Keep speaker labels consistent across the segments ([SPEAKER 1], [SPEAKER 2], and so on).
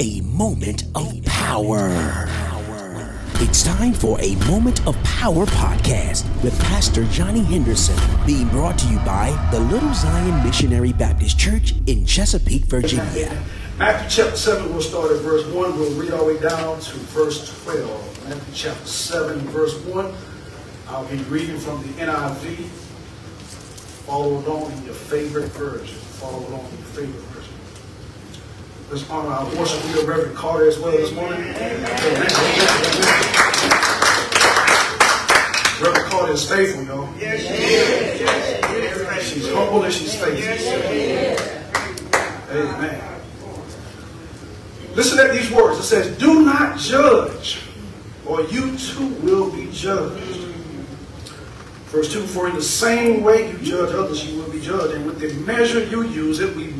[SPEAKER 1] a moment of power. It's time for a Moment of Power podcast with Pastor Johnny Henderson, being brought to you by the Little Zion Missionary Baptist Church in Chesapeake, Virginia.
[SPEAKER 2] Matthew chapter 7, we'll start at verse 1. We'll read all the way down to verse 12. Matthew chapter 7, verse 1. I'll be reading from the NIV. Follow along in your favorite version. Follow along in your favorite Let's honor our worship leader, Reverend Carter, as well this morning. Reverend Carter is faithful, y'all. She's humble and she's faithful. Amen. Listen at these words. It says, Do not judge, or you too will be judged. Verse 2 For in the same way you judge others, you will be judged. And with the measure you use, it, we,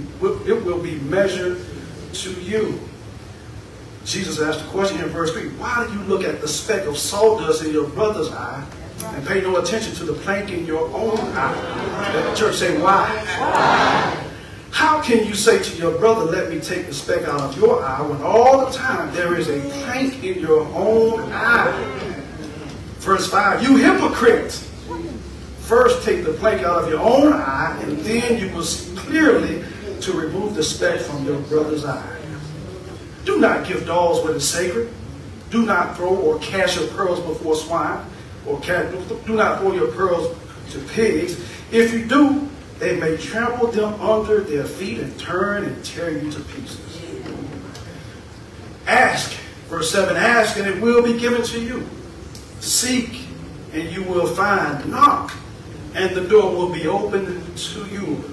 [SPEAKER 2] it will be measured to you. Jesus asked the question in verse 3 Why do you look at the speck of sawdust in your brother's eye and pay no attention to the plank in your own eye? Let the church say, Why? Why? How can you say to your brother, let me take the speck out of your eye, when all the time there is a plank in your own eye? Verse 5, you hypocrites! First take the plank out of your own eye, and then you will see clearly to remove the speck from your brother's eye. Do not give dogs what is sacred. Do not throw or cast your pearls before swine, or cast, do not throw your pearls to pigs. If you do, they may trample them under their feet and turn and tear you to pieces. Ask, verse 7, ask and it will be given to you. Seek and you will find. Knock and the door will be opened to you.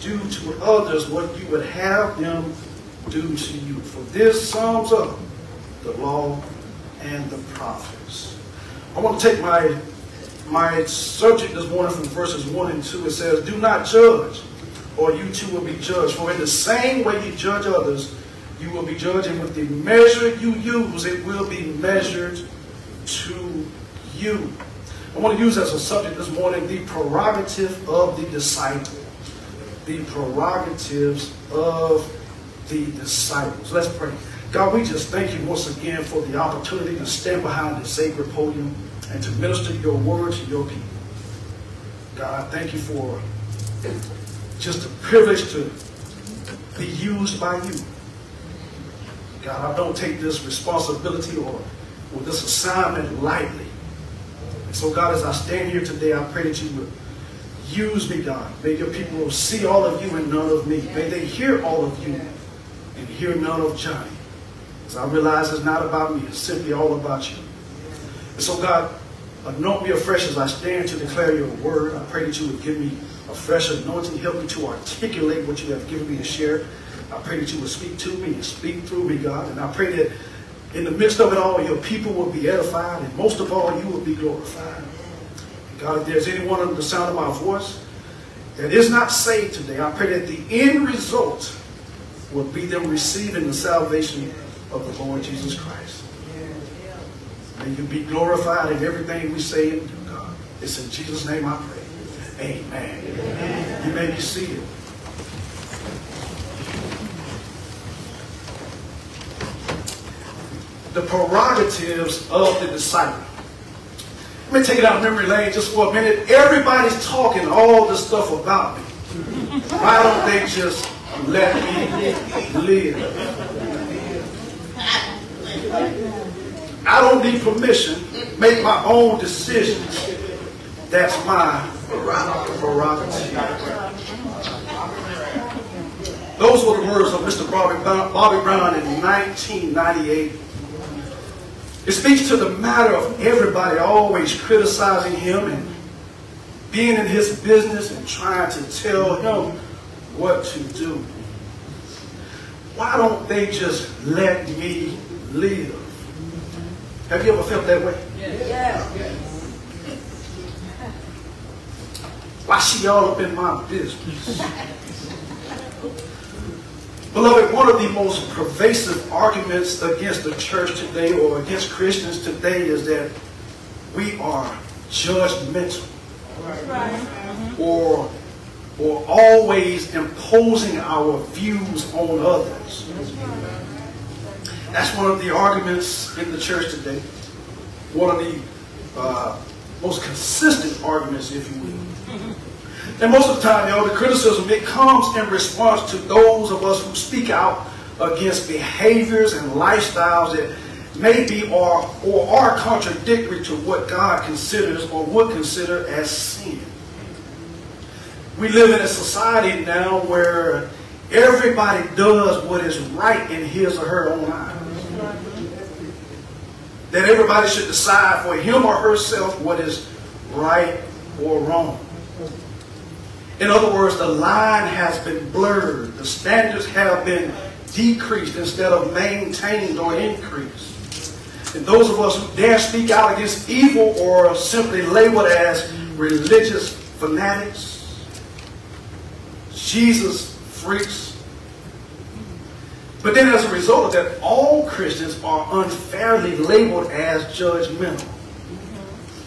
[SPEAKER 2] do to others what you would have them do to you. For this sums up the law and the prophets. I want to take my my subject this morning from verses 1 and 2, it says, Do not judge, or you too will be judged. For in the same way you judge others, you will be judged, and with the measure you use, it will be measured to you. I want to use as a subject this morning the prerogative of the disciple. The prerogatives of the disciples. Let's pray. God, we just thank you once again for the opportunity to stand behind the sacred podium and to minister your word to your people. God, thank you for just the privilege to be used by you. God, I don't take this responsibility or, or this assignment lightly. And so, God, as I stand here today, I pray that you would use me, God. May your people see all of you and none of me. May they hear all of you and hear none of Johnny. Because I realize it's not about me, it's simply all about you. And so, God, anoint me afresh as I stand to declare your word. I pray that you would give me a fresh anointing, help me to articulate what you have given me to share. I pray that you would speak to me and speak through me, God. And I pray that in the midst of it all, your people will be edified, and most of all, you will be glorified. God, if there's anyone under the sound of my voice that is not saved today, I pray that the end result will be them receiving the salvation of the Lord Jesus Christ. May you be glorified in everything we say and do, God. It's in Jesus' name I pray. Amen. Amen. You may be seated. The prerogatives of the disciple. Let me take it out of memory lane just for a minute. Everybody's talking all this stuff about me. Why don't they just let me live? I don't need permission. Make my own decisions. That's my prerogative. Those were the words of Mr. Bobby, Bobby Brown in 1998. It speaks to the matter of everybody always criticizing him and being in his business and trying to tell him what to do. why don't they just let me live? Have you ever felt that way?
[SPEAKER 3] Yes.
[SPEAKER 2] Why she all up in my business? Beloved, one of the most pervasive arguments against the church today or against Christians today is that we are judgmental or, or always imposing our views on others. That's one of the arguments in the church today. One of the uh, most consistent arguments, if you will. And most of the time, know, the criticism, it comes in response to those of us who speak out against behaviors and lifestyles that may be or are contradictory to what God considers or would consider as sin. We live in a society now where everybody does what is right in his or her own eyes. That everybody should decide for him or herself what is right or wrong. In other words, the line has been blurred. The standards have been decreased instead of maintained or increased. And those of us who dare speak out against evil or simply labeled as religious fanatics, Jesus freaks. But then as a result of that, all Christians are unfairly labeled as judgmental.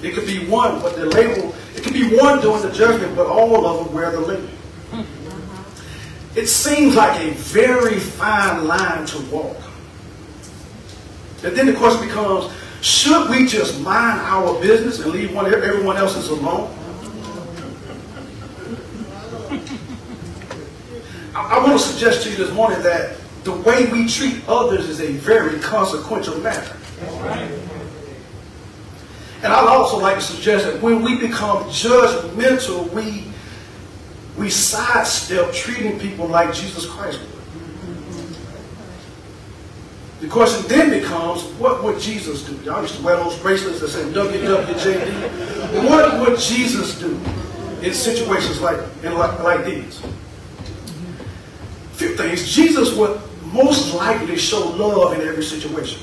[SPEAKER 2] It could be one, but the label, it could be one doing the judgment, but all of them wear the label. It seems like a very fine line to walk. And then the question becomes, should we just mind our business and leave one, everyone else's alone? I, I want to suggest to you this morning that the way we treat others is a very consequential matter. And I'd also like to suggest that when we become judgmental, we, we sidestep treating people like Jesus Christ would. The question then becomes, what would Jesus do? Y'all used to wear those bracelets that say WWJD. What would Jesus do in situations like, in like, like these? A few things. Jesus would most likely show love in every situation.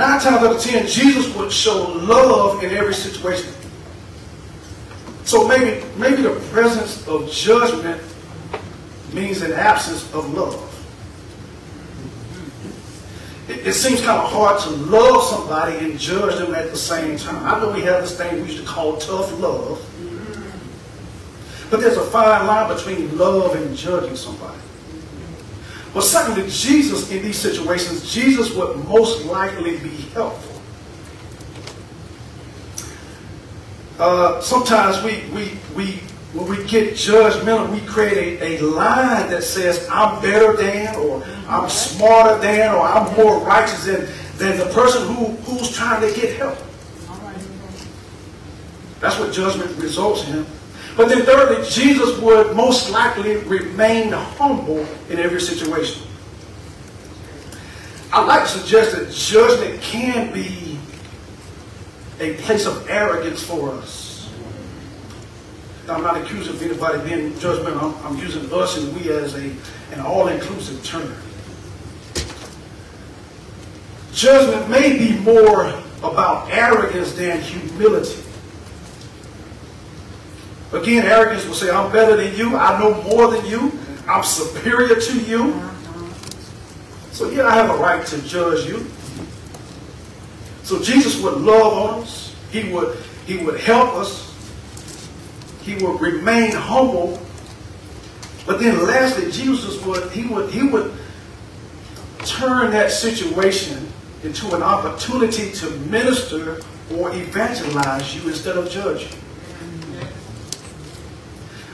[SPEAKER 2] Nine times out of ten, Jesus would show love in every situation. So maybe, maybe the presence of judgment means an absence of love. It, it, seems kind of hard to love somebody and judge them at the same time. I know we have this thing we used to call tough love. But there's a fine line between love and judging somebody. But secondly, Jesus in these situations, Jesus would most likely be helpful. Uh, sometimes we, we, we, when we get judgmental, we create a, a line that says, I'm better than, or I'm smarter than, or I'm more righteous than, than the person who, who's trying to get help. That's what judgment results in. But then thirdly, Jesus would most likely remain humble in every situation. I'd like to suggest that judgment can be a place of arrogance for us. I'm not accusing anybody being judgmental. I'm, I'm using us and we as a, an all-inclusive term. Judgment may be more about arrogance than humility. Again, arrogance will say, I'm better than you. I know more than you. I'm superior to you. So yeah, I have a right to judge you. So Jesus would love on us. He would, he would help us. He would remain humble. But then lastly, Jesus would, he would, he would turn that situation into an opportunity to minister or evangelize you instead of judge you.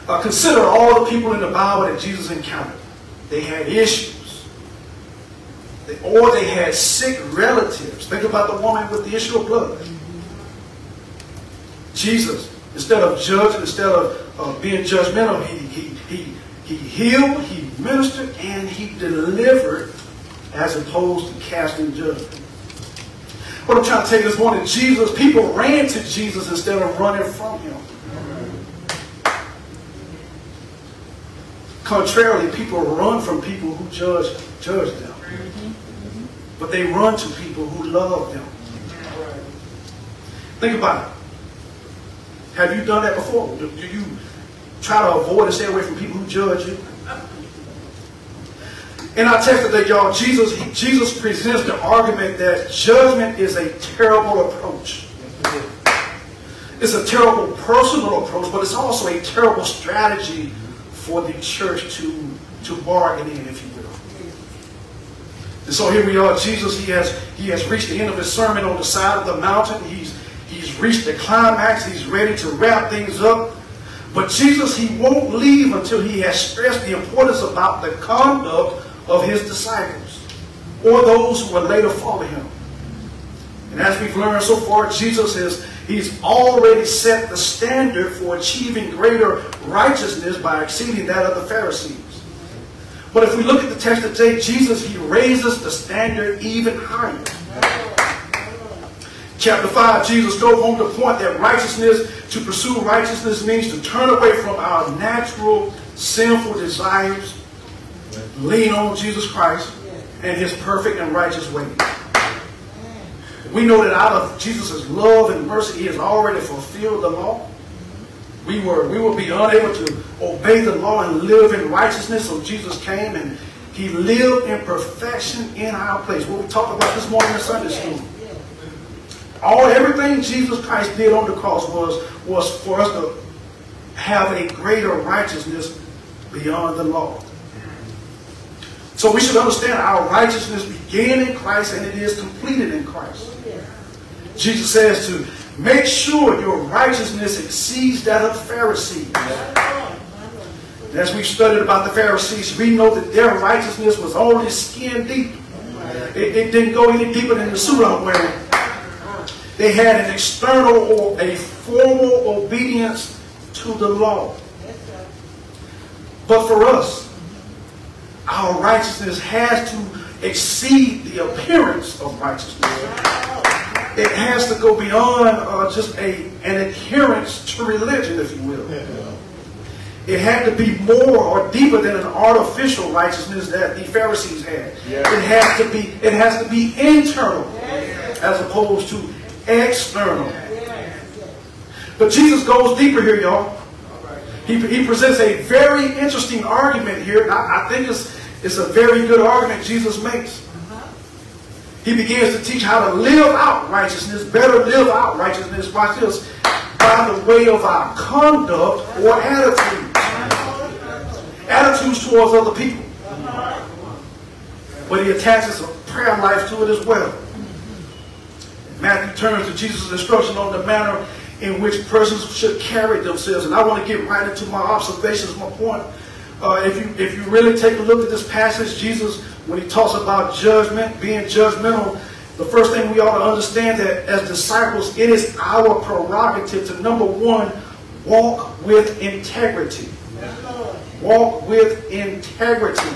[SPEAKER 2] Uh, consider all the people in the Bible that Jesus encountered. They had issues. They, or they had sick relatives. Think about the woman with the issue of blood. Jesus, instead of judging, instead of uh, being judgmental, he, he, he, he healed, he ministered, and he delivered as opposed to casting judgment. What I'm trying to tell you this morning, Jesus, people ran to Jesus instead of running from him. Contrarily, people run from people who judge judge them. Mm-hmm. But they run to people who love them. Think about it. Have you done that before? Do you try to avoid and stay away from people who judge you? In our text today, y'all, Jesus, Jesus presents the argument that judgment is a terrible approach. It's a terrible personal approach, but it's also a terrible strategy for the church to, to bargain in, if you will. And so here we are. Jesus, he has, he has reached the end of his sermon on the side of the mountain. He's, he's reached the climax. He's ready to wrap things up. But Jesus, he won't leave until he has stressed the importance about the conduct of his disciples or those who will later follow him. And as we've learned so far, Jesus has he's already set the standard for achieving greater righteousness by exceeding that of the Pharisees. But if we look at the text today, Jesus, he raises the standard even higher. Chapter 5, Jesus drove home the point that righteousness, to pursue righteousness means to turn away from our natural sinful desires, lean on Jesus Christ and his perfect and righteous ways. We know that out of Jesus' love and mercy, he has already fulfilled the law. We were we will be unable to obey the law and live in righteousness, so Jesus came and he lived in perfection in our place. What we talked about this morning in Sunday school. All everything Jesus Christ did on the cross was, was for us to have a greater righteousness beyond the law. So we should understand our righteousness began in Christ and it is completed in Christ. Jesus says to make sure your righteousness exceeds that of the Pharisees. As we studied about the Pharisees, we know that their righteousness was only skin deep. It, it didn't go any deeper than the suit I'm wearing. They had an external or a formal obedience to the law. But for us, our righteousness has to exceed the appearance of righteousness. It has to go beyond uh, just a, an adherence to religion, if you will. It had to be more or deeper than an artificial righteousness that the Pharisees had. It has to be it has to be internal as opposed to external. But Jesus goes deeper here, y'all. He, he presents a very interesting argument here. I, I think it's, it's a very good argument Jesus makes. He begins to teach how to live out righteousness, better live out righteousness, watch this, by the way of our conduct or attitude. Attitudes towards other people. But he attaches a prayer life to it as well. Matthew turns to Jesus' instruction on the manner in which persons should carry themselves. And I want to get right into my observations, my point. Uh, if you if you really take a look at this passage, Jesus, when he talks about judgment, being judgmental, the first thing we ought to understand that as disciples, it is our prerogative to number one, walk with integrity. Walk with integrity.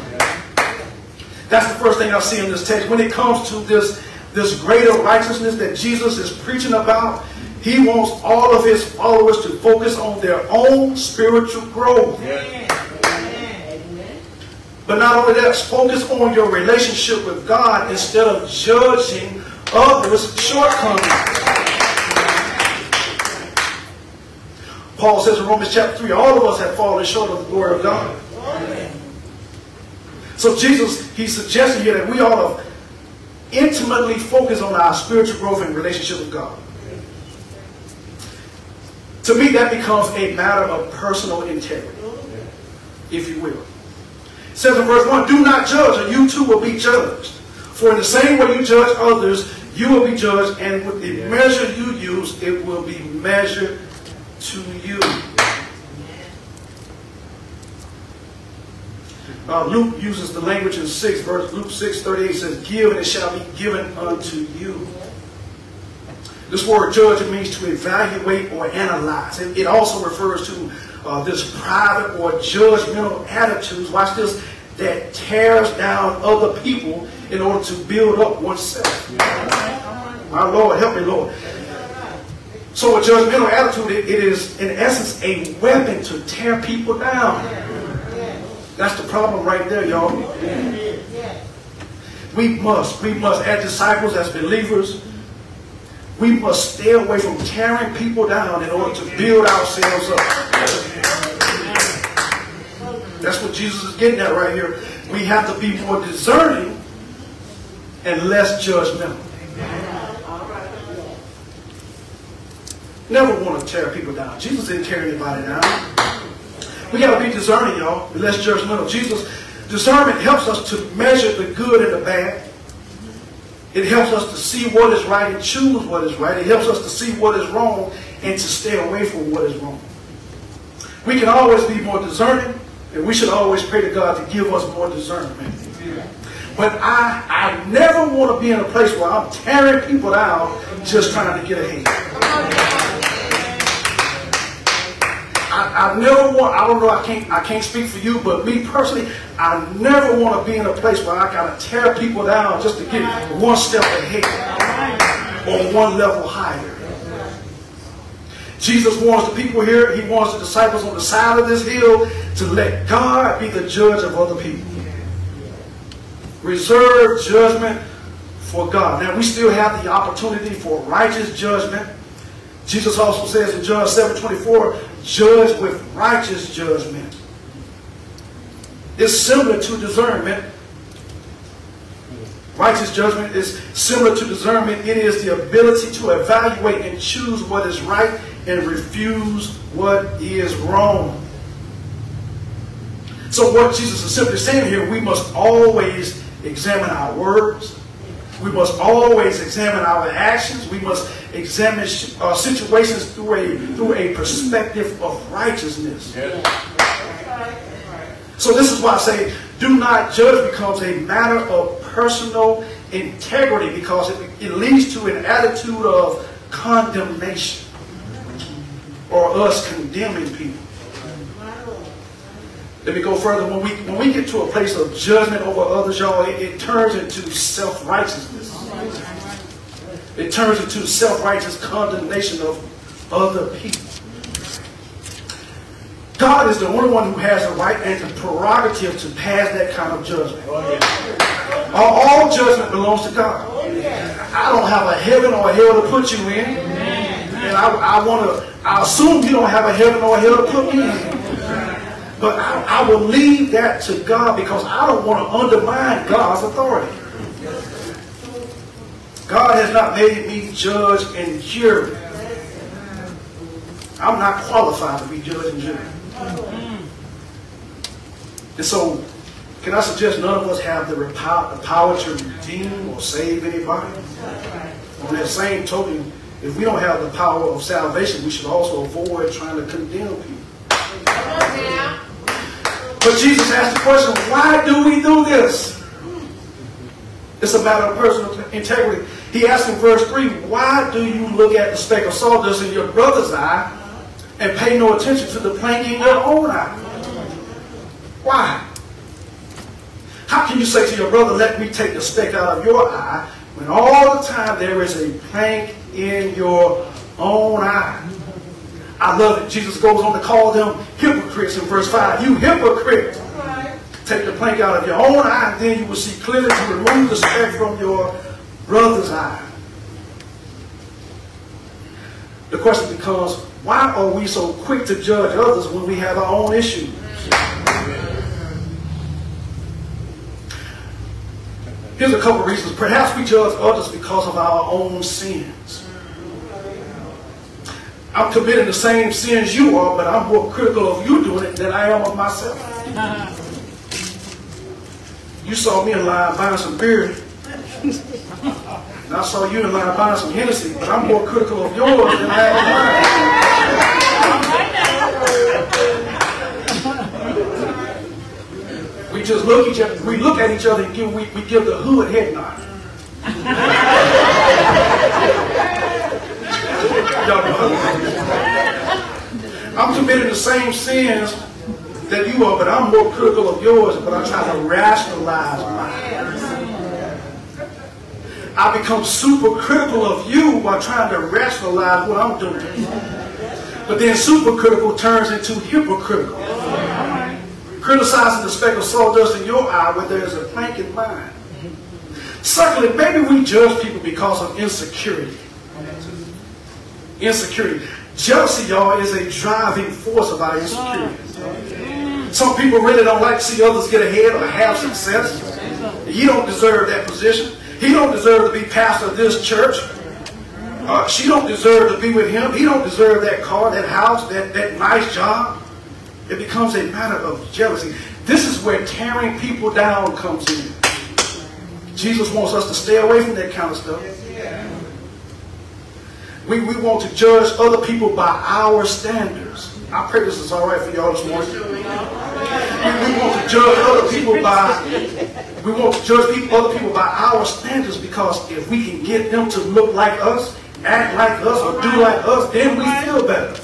[SPEAKER 2] That's the first thing I see in this text. When it comes to this, this greater righteousness that Jesus is preaching about, he wants all of his followers to focus on their own spiritual growth. But not only that, focus on your relationship with God instead of judging others' shortcomings. Paul says in Romans chapter 3, all of us have fallen short of the glory of God. So Jesus, he's suggesting here that we ought to intimately focus on our spiritual growth and relationship with God. To me, that becomes a matter of personal integrity, if you will. Says in verse 1, Do not judge, or you too will be judged. For in the same way you judge others, you will be judged, and with the measure you use, it will be measured to you. Uh, Luke uses the language in 6, verse Luke 6, 38 says, Give and it shall be given unto you. This word judge means to evaluate or analyze. It, it also refers to uh, this private or judgmental attitudes, watch this, that tears down other people in order to build up oneself. My Lord, help me, Lord. So a judgmental attitude, it, it is in essence a weapon to tear people down. That's the problem right there, y'all. We must, we must, as disciples, as believers, we must stay away from tearing people down in order to build ourselves up. That's what Jesus is getting at right here. We have to be more discerning and less judgmental. Never want to tear people down. Jesus didn't tear anybody down. We got to be discerning, y'all, and less judgmental. Jesus, discernment helps us to measure the good and the bad. It helps us to see what is right and choose what is right. It helps us to see what is wrong and to stay away from what is wrong. We can always be more discerning, and we should always pray to God to give us more discernment. But I, I never want to be in a place where I'm tearing people down just trying to get ahead. I, I never want, I don't know, I can't, I can't speak for you, but me personally, I never want to be in a place where I gotta tear people down just to get one step ahead or one level higher. Jesus warns the people here, he warns the disciples on the side of this hill to let God be the judge of other people. Reserve judgment for God. Now we still have the opportunity for righteous judgment. Jesus also says in John 7 24, judge with righteous judgment. It's similar to discernment. Righteous judgment is similar to discernment. It is the ability to evaluate and choose what is right and refuse what is wrong. So what Jesus is simply saying here, we must always examine our words. We must always examine our actions. We must examine uh, situations through a through a perspective of righteousness. So this is why I say, do not judge becomes a matter of personal integrity because it, it leads to an attitude of condemnation or us condemning people. Let me go further. When we when we get to a place of judgment over others, y'all, it, it turns into self-righteousness. It turns into self-righteous condemnation of other people. God is the only one who has the right and the prerogative to pass that kind of judgment. Oh, all, all judgment belongs to God. Oh, I don't have a heaven or a hell to put you in. And I, I want to, I assume you don't have a heaven or a hell to put me in. But I, I will leave that to God because I don't want to undermine God's authority. God has not made me judge and jury. I'm not qualified to be judge and jury. And so, can I suggest none of us have the, the power to redeem or save anybody? On that same token, if we don't have the power of salvation, we should also avoid trying to condemn people. But Jesus asked the question, why do we do this? It's a matter of personal integrity. He asked in verse 3, why do you look at the speck of sawdust in your brother's eye and pay no attention to the plank in your own eye? Why? How can you say to your brother, let me take the speck out of your eye, when all the time there is a plank in your own eye? I love it. Jesus goes on to call them hypocrites in verse 5. You hypocrite! Take the plank out of your own eye, then you will see clearly to remove the speck from your brother's eye. The question becomes, why are we so quick to judge others when we have our own issues? Here's a couple of reasons. Perhaps we judge others because of our own sins. I'm committing the same sins you are, but I'm more critical of you doing it than I am of myself. You saw me in line buying some beer and I saw you in line buying some Hennessy, but I'm more critical of yours than I am mine. We just look each other, we look at each other and give we, we give the hood head nod. I'm committing the same sins that you are, but I'm more critical of yours, but I try to rationalize mine. I become super critical of you while trying to rationalize what I'm doing. But then super critical turns into hypocritical. Criticizing the speck of sawdust in your eye where there is a plank in mine. Secondly, maybe we judge people because of insecurity. Insecurity. Jealousy, y'all, is a driving force of our insecurity. Some people really don't like to see others get ahead or have success. He don't deserve that position. He don't deserve to be pastor of this church. Uh, she don't deserve to be with him. He don't deserve that car, that house, that, that nice job. It becomes a matter of jealousy. This is where tearing people down comes in. Jesus wants us to stay away from that kind of stuff. We, we want to judge other people by our standards. I pray this is all right for y'all this morning. We, we want to judge other people by we want to judge people, other people by our standards because if we can get them to look like us, act like us, or do like us, then we feel better.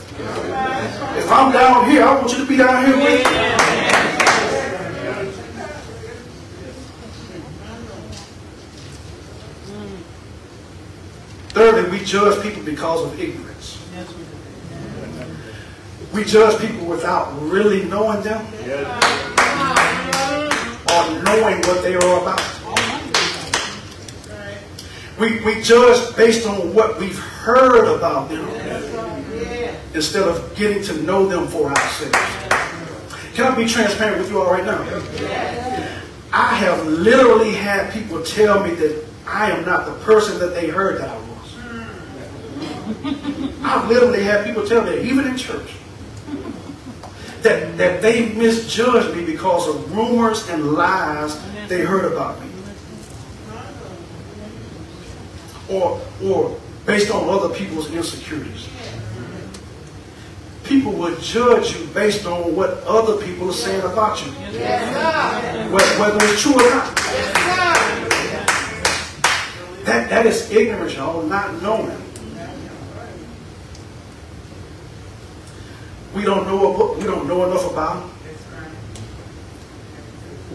[SPEAKER 2] If I'm down here, I want you to be down here with me. Thirdly, we judge people because of ignorance. We judge people without really knowing them or knowing what they are about. We, we judge based on what we've heard about them instead of getting to know them for ourselves. Can I be transparent with you all right now? I have literally had people tell me that I am not the person that they heard that I was. I've literally had people tell me, even in church, that, that they misjudged me because of rumors and lies they heard about me. Or, or based on other people's insecurities. People would judge you based on what other people are saying about you. Whether, whether it's true or not. That, that is ignorance, y'all, not knowing. We don't know a book, we don't know enough about them.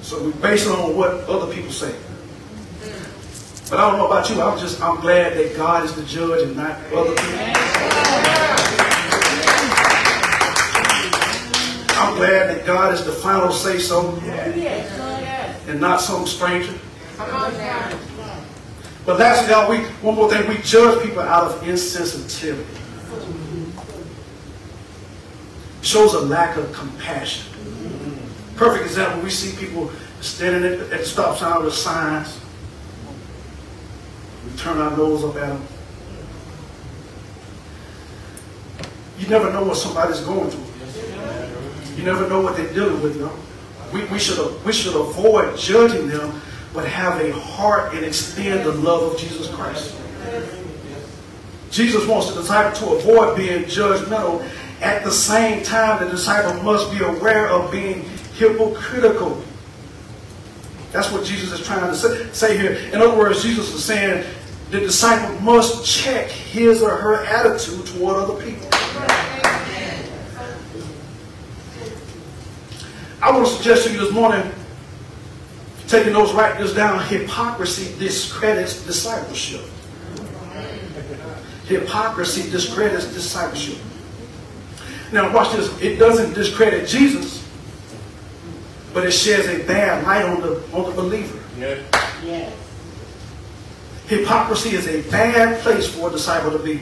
[SPEAKER 2] So we base it on what other people say. But I don't know about you, I'm just I'm glad that God is the judge and not other people. I'm glad that God is the final say so and not some stranger. But lastly, y'all, we one more thing, we judge people out of insensitivity. Shows a lack of compassion. Perfect example, we see people standing at, at the stop sign with signs. We turn our nose up at them. You never know what somebody's going through. You never know what they're dealing with, no? We, we, should, we should avoid judging them, but have a heart and extend the love of Jesus Christ. Jesus wants the disciple to avoid being judgmental. At the same time, the disciple must be aware of being hypocritical. That's what Jesus is trying to say, say here. In other words, Jesus is saying the disciple must check his or her attitude toward other people. I want to suggest to you this morning, taking those write this down, hypocrisy discredits discipleship. Hypocrisy discredits discipleship. Now watch this. It doesn't discredit Jesus, but it sheds a bad light on the on the believer.
[SPEAKER 3] Yeah.
[SPEAKER 4] Yes.
[SPEAKER 2] Hypocrisy is a bad place for a disciple to be.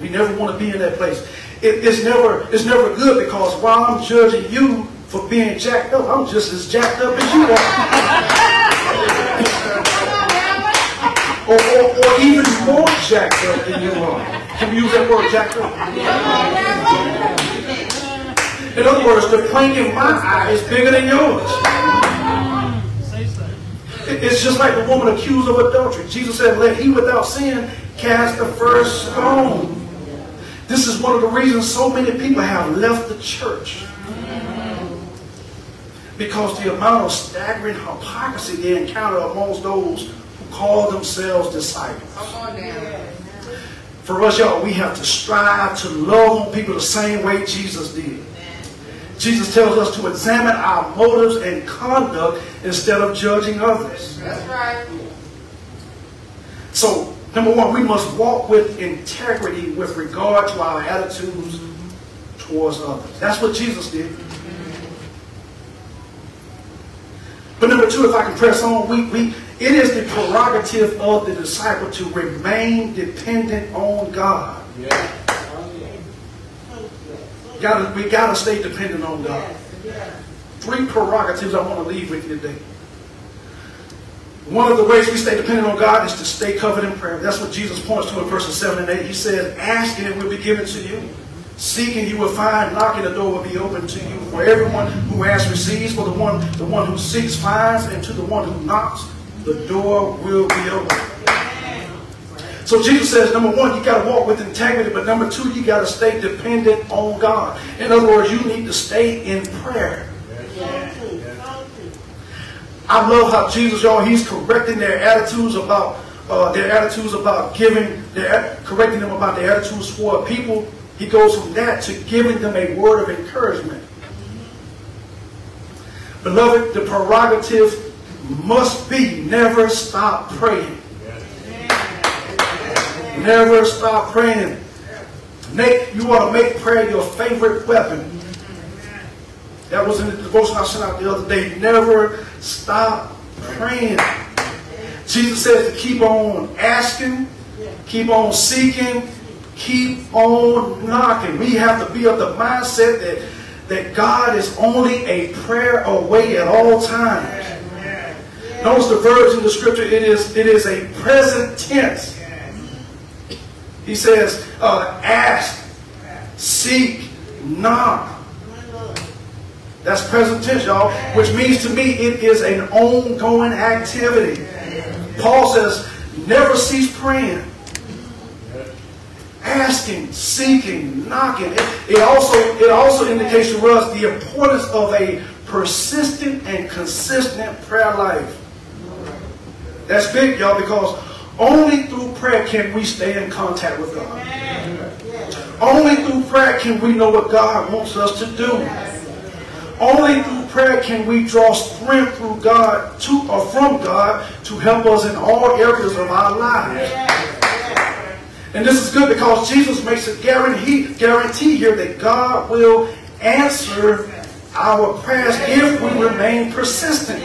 [SPEAKER 2] We never want to be in that place. It, it's never it's never good because while I'm judging you for being jacked up, I'm just as jacked up as you are. or, or, or even more jacked up than you are. Can we use that word jacked up? In other words, the plank in my eye is bigger than yours. It- It's just like the woman accused of adultery. Jesus said, let he without sin cast the first stone. This is one of the reasons so many people have left the church. Because the amount of staggering hypocrisy they encounter amongst those who call themselves disciples. For us, y'all, we have to strive to love on people the same way Jesus did. Jesus tells us to examine our motives and conduct instead of judging others.
[SPEAKER 4] That's right.
[SPEAKER 2] So, number one, we must walk with integrity with regard to our attitudes towards others. That's what Jesus did. But number two, if I can press on, we, we, it is the prerogative of the disciple to remain dependent on God. Yeah. Gotta, we got to stay dependent on God. Three prerogatives I want to leave with you today. One of the ways we stay dependent on God is to stay covered in prayer. That's what Jesus points to in verses 7 and 8. He says, Ask and it will be given to you. Seeking you will find, knocking the door will be open to you. For everyone who asks receives, for the one, the one who seeks finds, and to the one who knocks, the door will be open. So Jesus says, number one, you got to walk with integrity, but number two, you got to stay dependent on God. In other words, you need to stay in prayer. I love how Jesus, y'all, he's correcting their attitudes about uh, their attitudes about giving, their, correcting them about their attitudes for people. He goes from that to giving them a word of encouragement. Beloved, the prerogative must be never stop praying. Never stop praying. Make, you want to make prayer your favorite weapon. That was in the devotion I sent out the other day. Never stop praying. Jesus says to keep on asking, keep on seeking, keep on knocking. We have to be of the mindset that, that God is only a prayer away at all times. Notice the verbs in the scripture, it is, it is a present tense. He says, uh, ask, seek, knock. That's present tense, y'all, which means to me it is an ongoing activity. Paul says, never cease praying. Asking, seeking, knocking. It, it, also, it also indicates to us the importance of a persistent and consistent prayer life. That's big, y'all, because only through prayer can we stay in contact with God. Only through prayer can we know what God wants us to do. Only through prayer can we draw strength through God to or from God to help us in all areas of our lives. And this is good because Jesus makes a guarantee, guarantee here that God will answer our prayers if we remain persistent.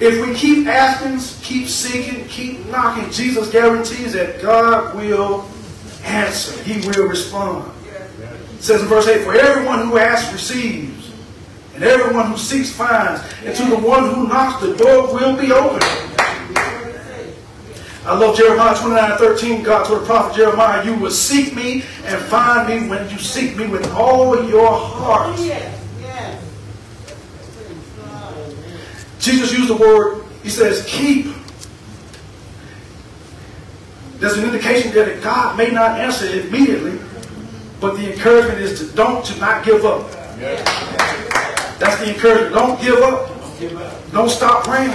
[SPEAKER 2] If we keep asking, keep seeking, keep knocking, Jesus guarantees that God will answer. He will respond. It says in verse 8, For everyone who asks receives, and everyone who seeks finds, and to the one who knocks the door will be opened. I love Jeremiah 29 13. God told the prophet Jeremiah, You will seek me and find me when you seek me with all your heart. Jesus used the word, he says, keep. There's an indication there that God may not answer immediately, but the encouragement is to don't to not give up. That's the encouragement. Don't give up. Don't stop praying.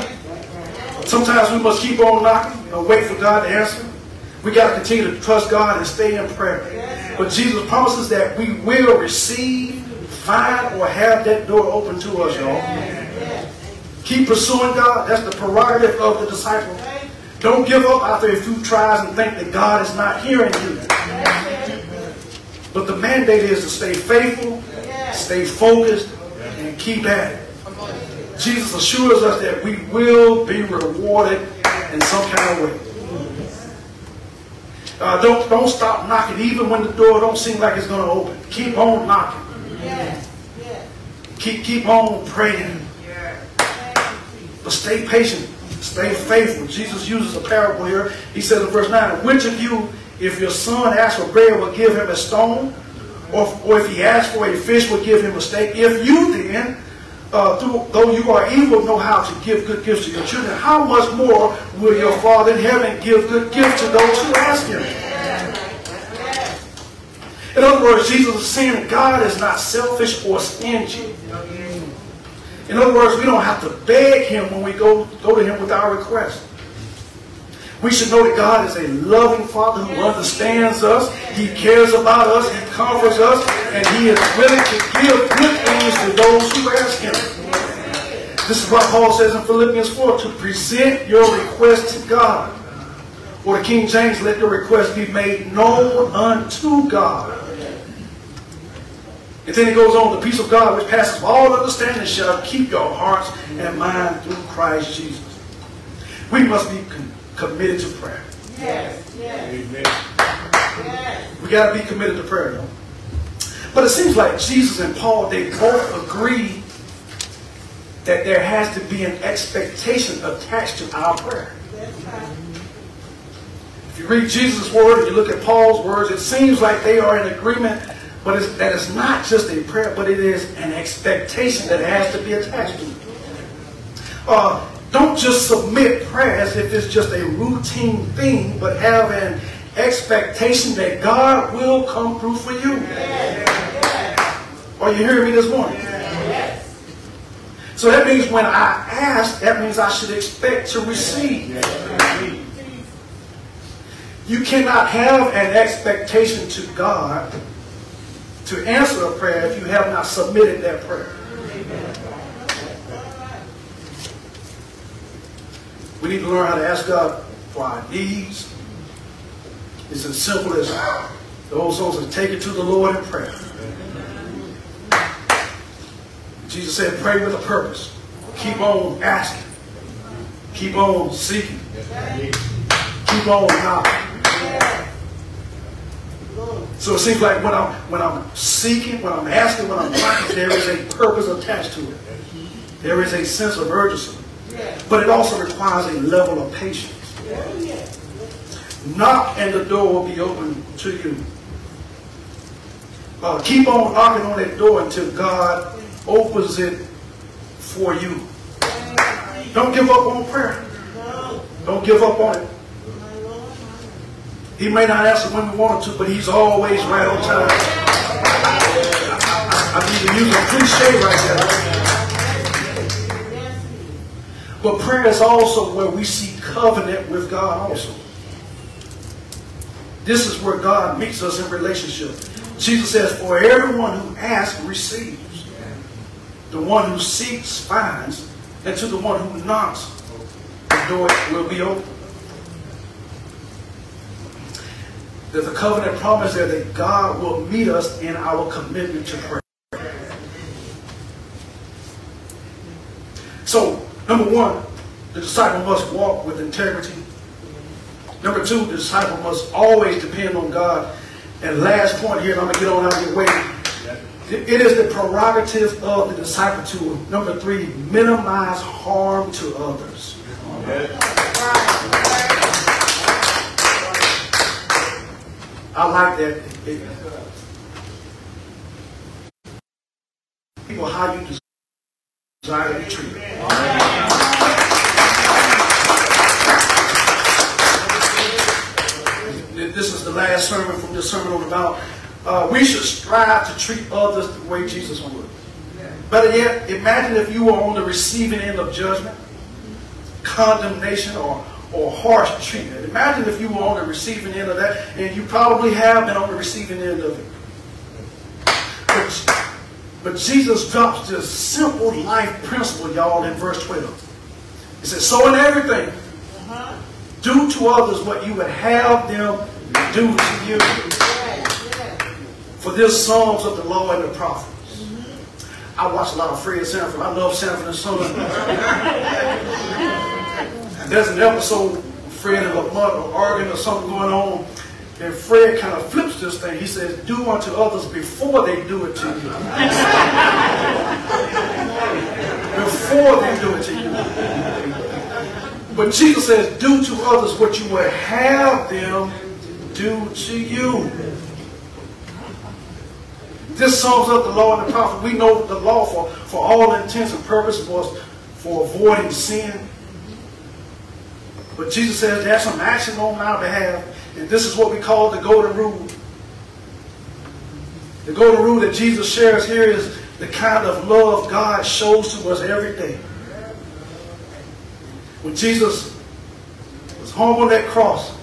[SPEAKER 2] Sometimes we must keep on knocking and wait for God to answer. We got to continue to trust God and stay in prayer. But Jesus promises that we will receive, find, or have that door open to us, y'all. Keep pursuing God. That's the prerogative of the disciple. Don't give up after a few tries and think that God is not hearing you. But the mandate is to stay faithful, stay focused, and keep at it. Jesus assures us that we will be rewarded in some kind of way. Uh, don't, don't stop knocking even when the door don't seem like it's going to open. Keep on knocking. Keep, keep on praying. But stay patient. Stay faithful. Jesus uses a parable here. He says in verse 9, Which of you, if your son asks for bread, will give him a stone? Or, or if he asks for a fish, will give him a steak? If you then, uh, through, though you are evil, know how to give good gifts to your children, how much more will your Father in heaven give good gifts to those who ask him? In other words, Jesus is saying God is not selfish or stingy. In other words, we don't have to beg him when we go, go to him with our request. We should know that God is a loving Father who understands us. He cares about us. He comforts us. And he is willing to give good to those who ask him. This is what Paul says in Philippians 4, to present your request to God. Or the King James, let your request be made known unto God. And then he goes on, the peace of God which passes all understanding shall keep your hearts and mind through Christ Jesus. We must be committed to prayer.
[SPEAKER 3] Yes, yes. Amen.
[SPEAKER 2] Yes. We got to be committed to prayer, though. But it seems like Jesus and Paul, they both agree that there has to be an expectation attached to our prayer. If you read Jesus' word and you look at Paul's words, it seems like they are in agreement, but it's, that it's not just a prayer, but it is an expectation that has to be attached to it. Uh, don't just submit prayer as if it's just a routine thing, but have an expectation that God will come through for you. Are you hearing me this morning? So that means when I ask, that means I should expect to receive. You cannot have an expectation to God to answer a prayer if you have not submitted that prayer. We need to learn how to ask God for our needs. It's as simple as the old song says, take it to the Lord in prayer. Jesus said, pray with a purpose. Keep on asking. Keep on seeking. Keep on knocking. So it seems like when I'm when I'm seeking, when I'm asking, when I'm knocking, there is a purpose attached to it. There is a sense of urgency. But it also requires a level of patience. Knock and the door will be open to you. Uh, keep on knocking on that door until God opens it for you. Don't give up on prayer. Don't give up on it. He may not answer when we want to, but he's always right on time. I, need to use a cliche right there. But prayer is also where we see covenant with God also. This is where God meets us in relationship. Jesus says, for everyone who asks receives. The one who seeks finds. And to the one who knocks, the door will be open. There's a covenant promise there that God will meet us in our commitment to prayer. So, number one, the disciple must walk with integrity. Number two, the disciple must always depend on God. And last point here, and I'm going to get on out of your way. It is the prerogative of the disciple to, number three, minimize harm to others. I like that. people how you desire to be treated. This is the last sermon from this sermon on the Mount. Uh, we should strive to treat others the way Jesus would. Better yet, imagine if you were on the receiving end of judgment, condemnation, or or harsh treatment. Imagine if you were on the receiving end of that, and you probably have been on the receiving end of it. But, but Jesus drops this simple life principle, y'all, in verse 12. He says, So in everything, do to others what you would have them do to you. For this songs of the law and the prophets. I watch a lot of Fred Sanford. I love Sanford and Son. there's an episode, Fred and Lamont are arguing or something going on, and Fred kind of flips this thing. He says, do unto others before they do it to you. before they do it to you. But Jesus says, do to others what you would have them do to you. This sums up the law and the prophet. We know the law for, for all intents and purposes was for avoiding sin but Jesus says there's some action on our behalf, and this is what we call the golden rule. The golden rule that Jesus shares here is the kind of love God shows to us every day. When Jesus was hung on that cross,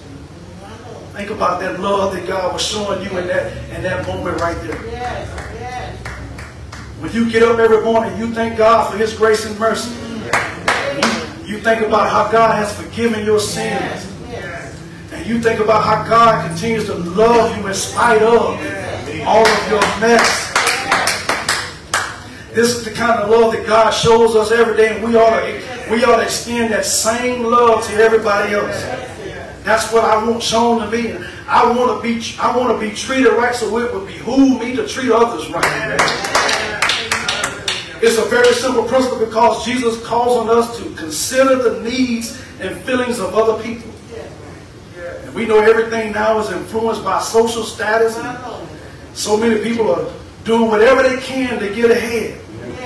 [SPEAKER 2] think about that love that God was showing you in that in that moment right there. Yes, yes. When you get up every morning, you thank God for His grace and mercy. You think about how God has forgiven your sins. And you think about how God continues to love you in spite of all of your mess. This is the kind of love that God shows us every day, and we ought to we ought to extend that same love to everybody else. That's what I want shown to me. I want to be I want to be treated right, so it would behoove me to treat others right. It's a very simple principle because Jesus calls on us to consider the needs and feelings of other people. And we know everything now is influenced by social status. And so many people are doing whatever they can to get ahead,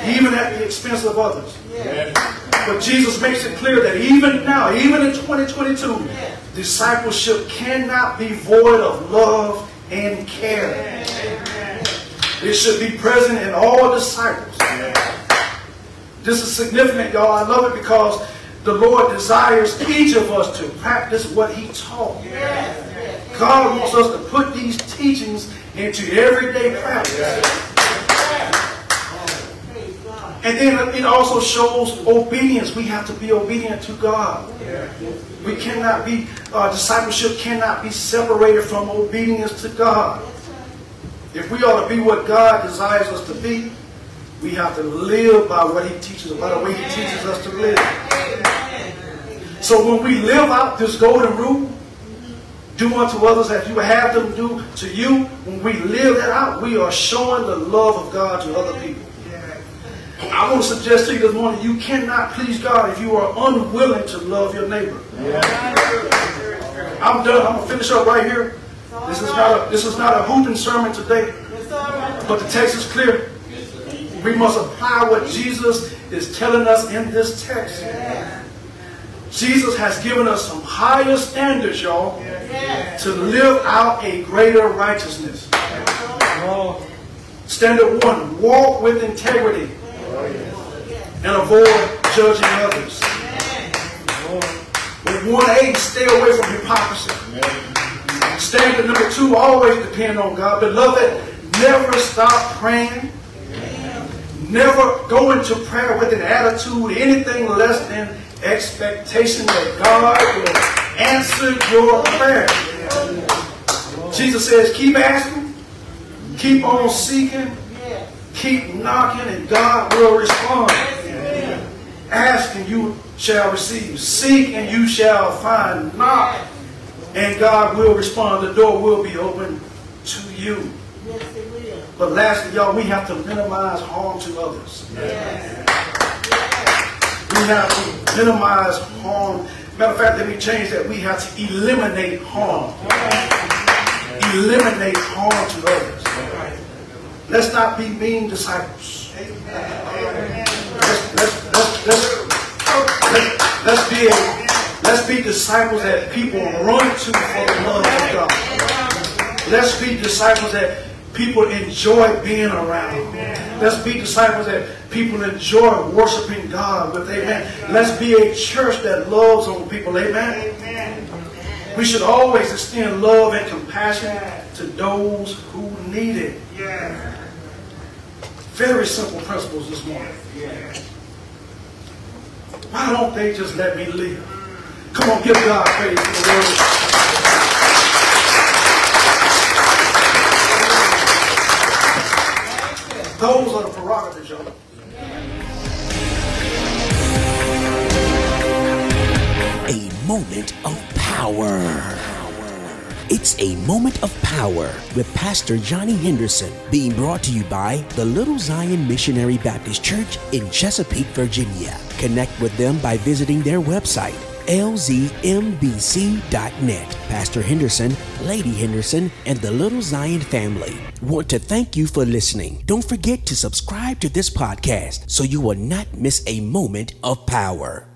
[SPEAKER 2] even at the expense of others. But Jesus makes it clear that even now, even in 2022, discipleship cannot be void of love and care. It should be present in all disciples. This is significant, y'all. I love it because the Lord desires each of us to practice what He taught. God wants us to put these teachings into everyday practice. And then it also shows obedience. We have to be obedient to God. We cannot be, uh, discipleship cannot be separated from obedience to God. If we are to be what God desires us to be, we have to live by what He teaches, by the way He teaches us to live. So when we live out this golden rule, do unto others as you have them do to you, when we live that out, we are showing the love of God to other people. I want to suggest to you this morning, you cannot please God if you are unwilling to love your neighbor. I'm done. I'm gonna finish up right here. This is not a this is not a hooping sermon today, but the text is clear. We must apply what Jesus is telling us in this text. Jesus has given us some higher standards, y'all, to live out a greater righteousness. Standard one, walk with integrity and avoid judging others. With 1A, stay away from hypocrisy. Standard number two, always depend on God. Beloved, never stop praying. Never go into prayer with an attitude, anything less than expectation that God will answer your prayer. Jesus says, keep asking, keep on seeking, keep knocking, and God will respond. Ask and you shall receive. Seek and you shall find. Knock and God will respond. The door will be open to you. But lastly, y'all, we have to minimize harm to others. We have to minimize harm. Matter of fact, let me change that. We have to eliminate harm. Eliminate harm to others. Let's not be mean disciples. Let's, let's, be let's be disciples that people run to for the love of God. Let's be disciples that people enjoy being around. Let's be disciples that people enjoy worshiping God with. Amen. Let's be a church that loves on people. Amen. We should always extend love and compassion to those who need it. Very simple principles this morning. Why don't they just let me live? Come on, give God praise for the word. Those are the prerogatives, y'all.
[SPEAKER 1] A moment of power. It's a moment of power with Pastor Johnny Henderson being brought to you by the Little Zion Missionary Baptist Church in Chesapeake, Virginia. Connect with them by visiting their website, lzmbc.net. Pastor Henderson, Lady Henderson, and the Little Zion family want to thank you for listening. Don't forget to subscribe to this podcast so you will not miss a moment of power.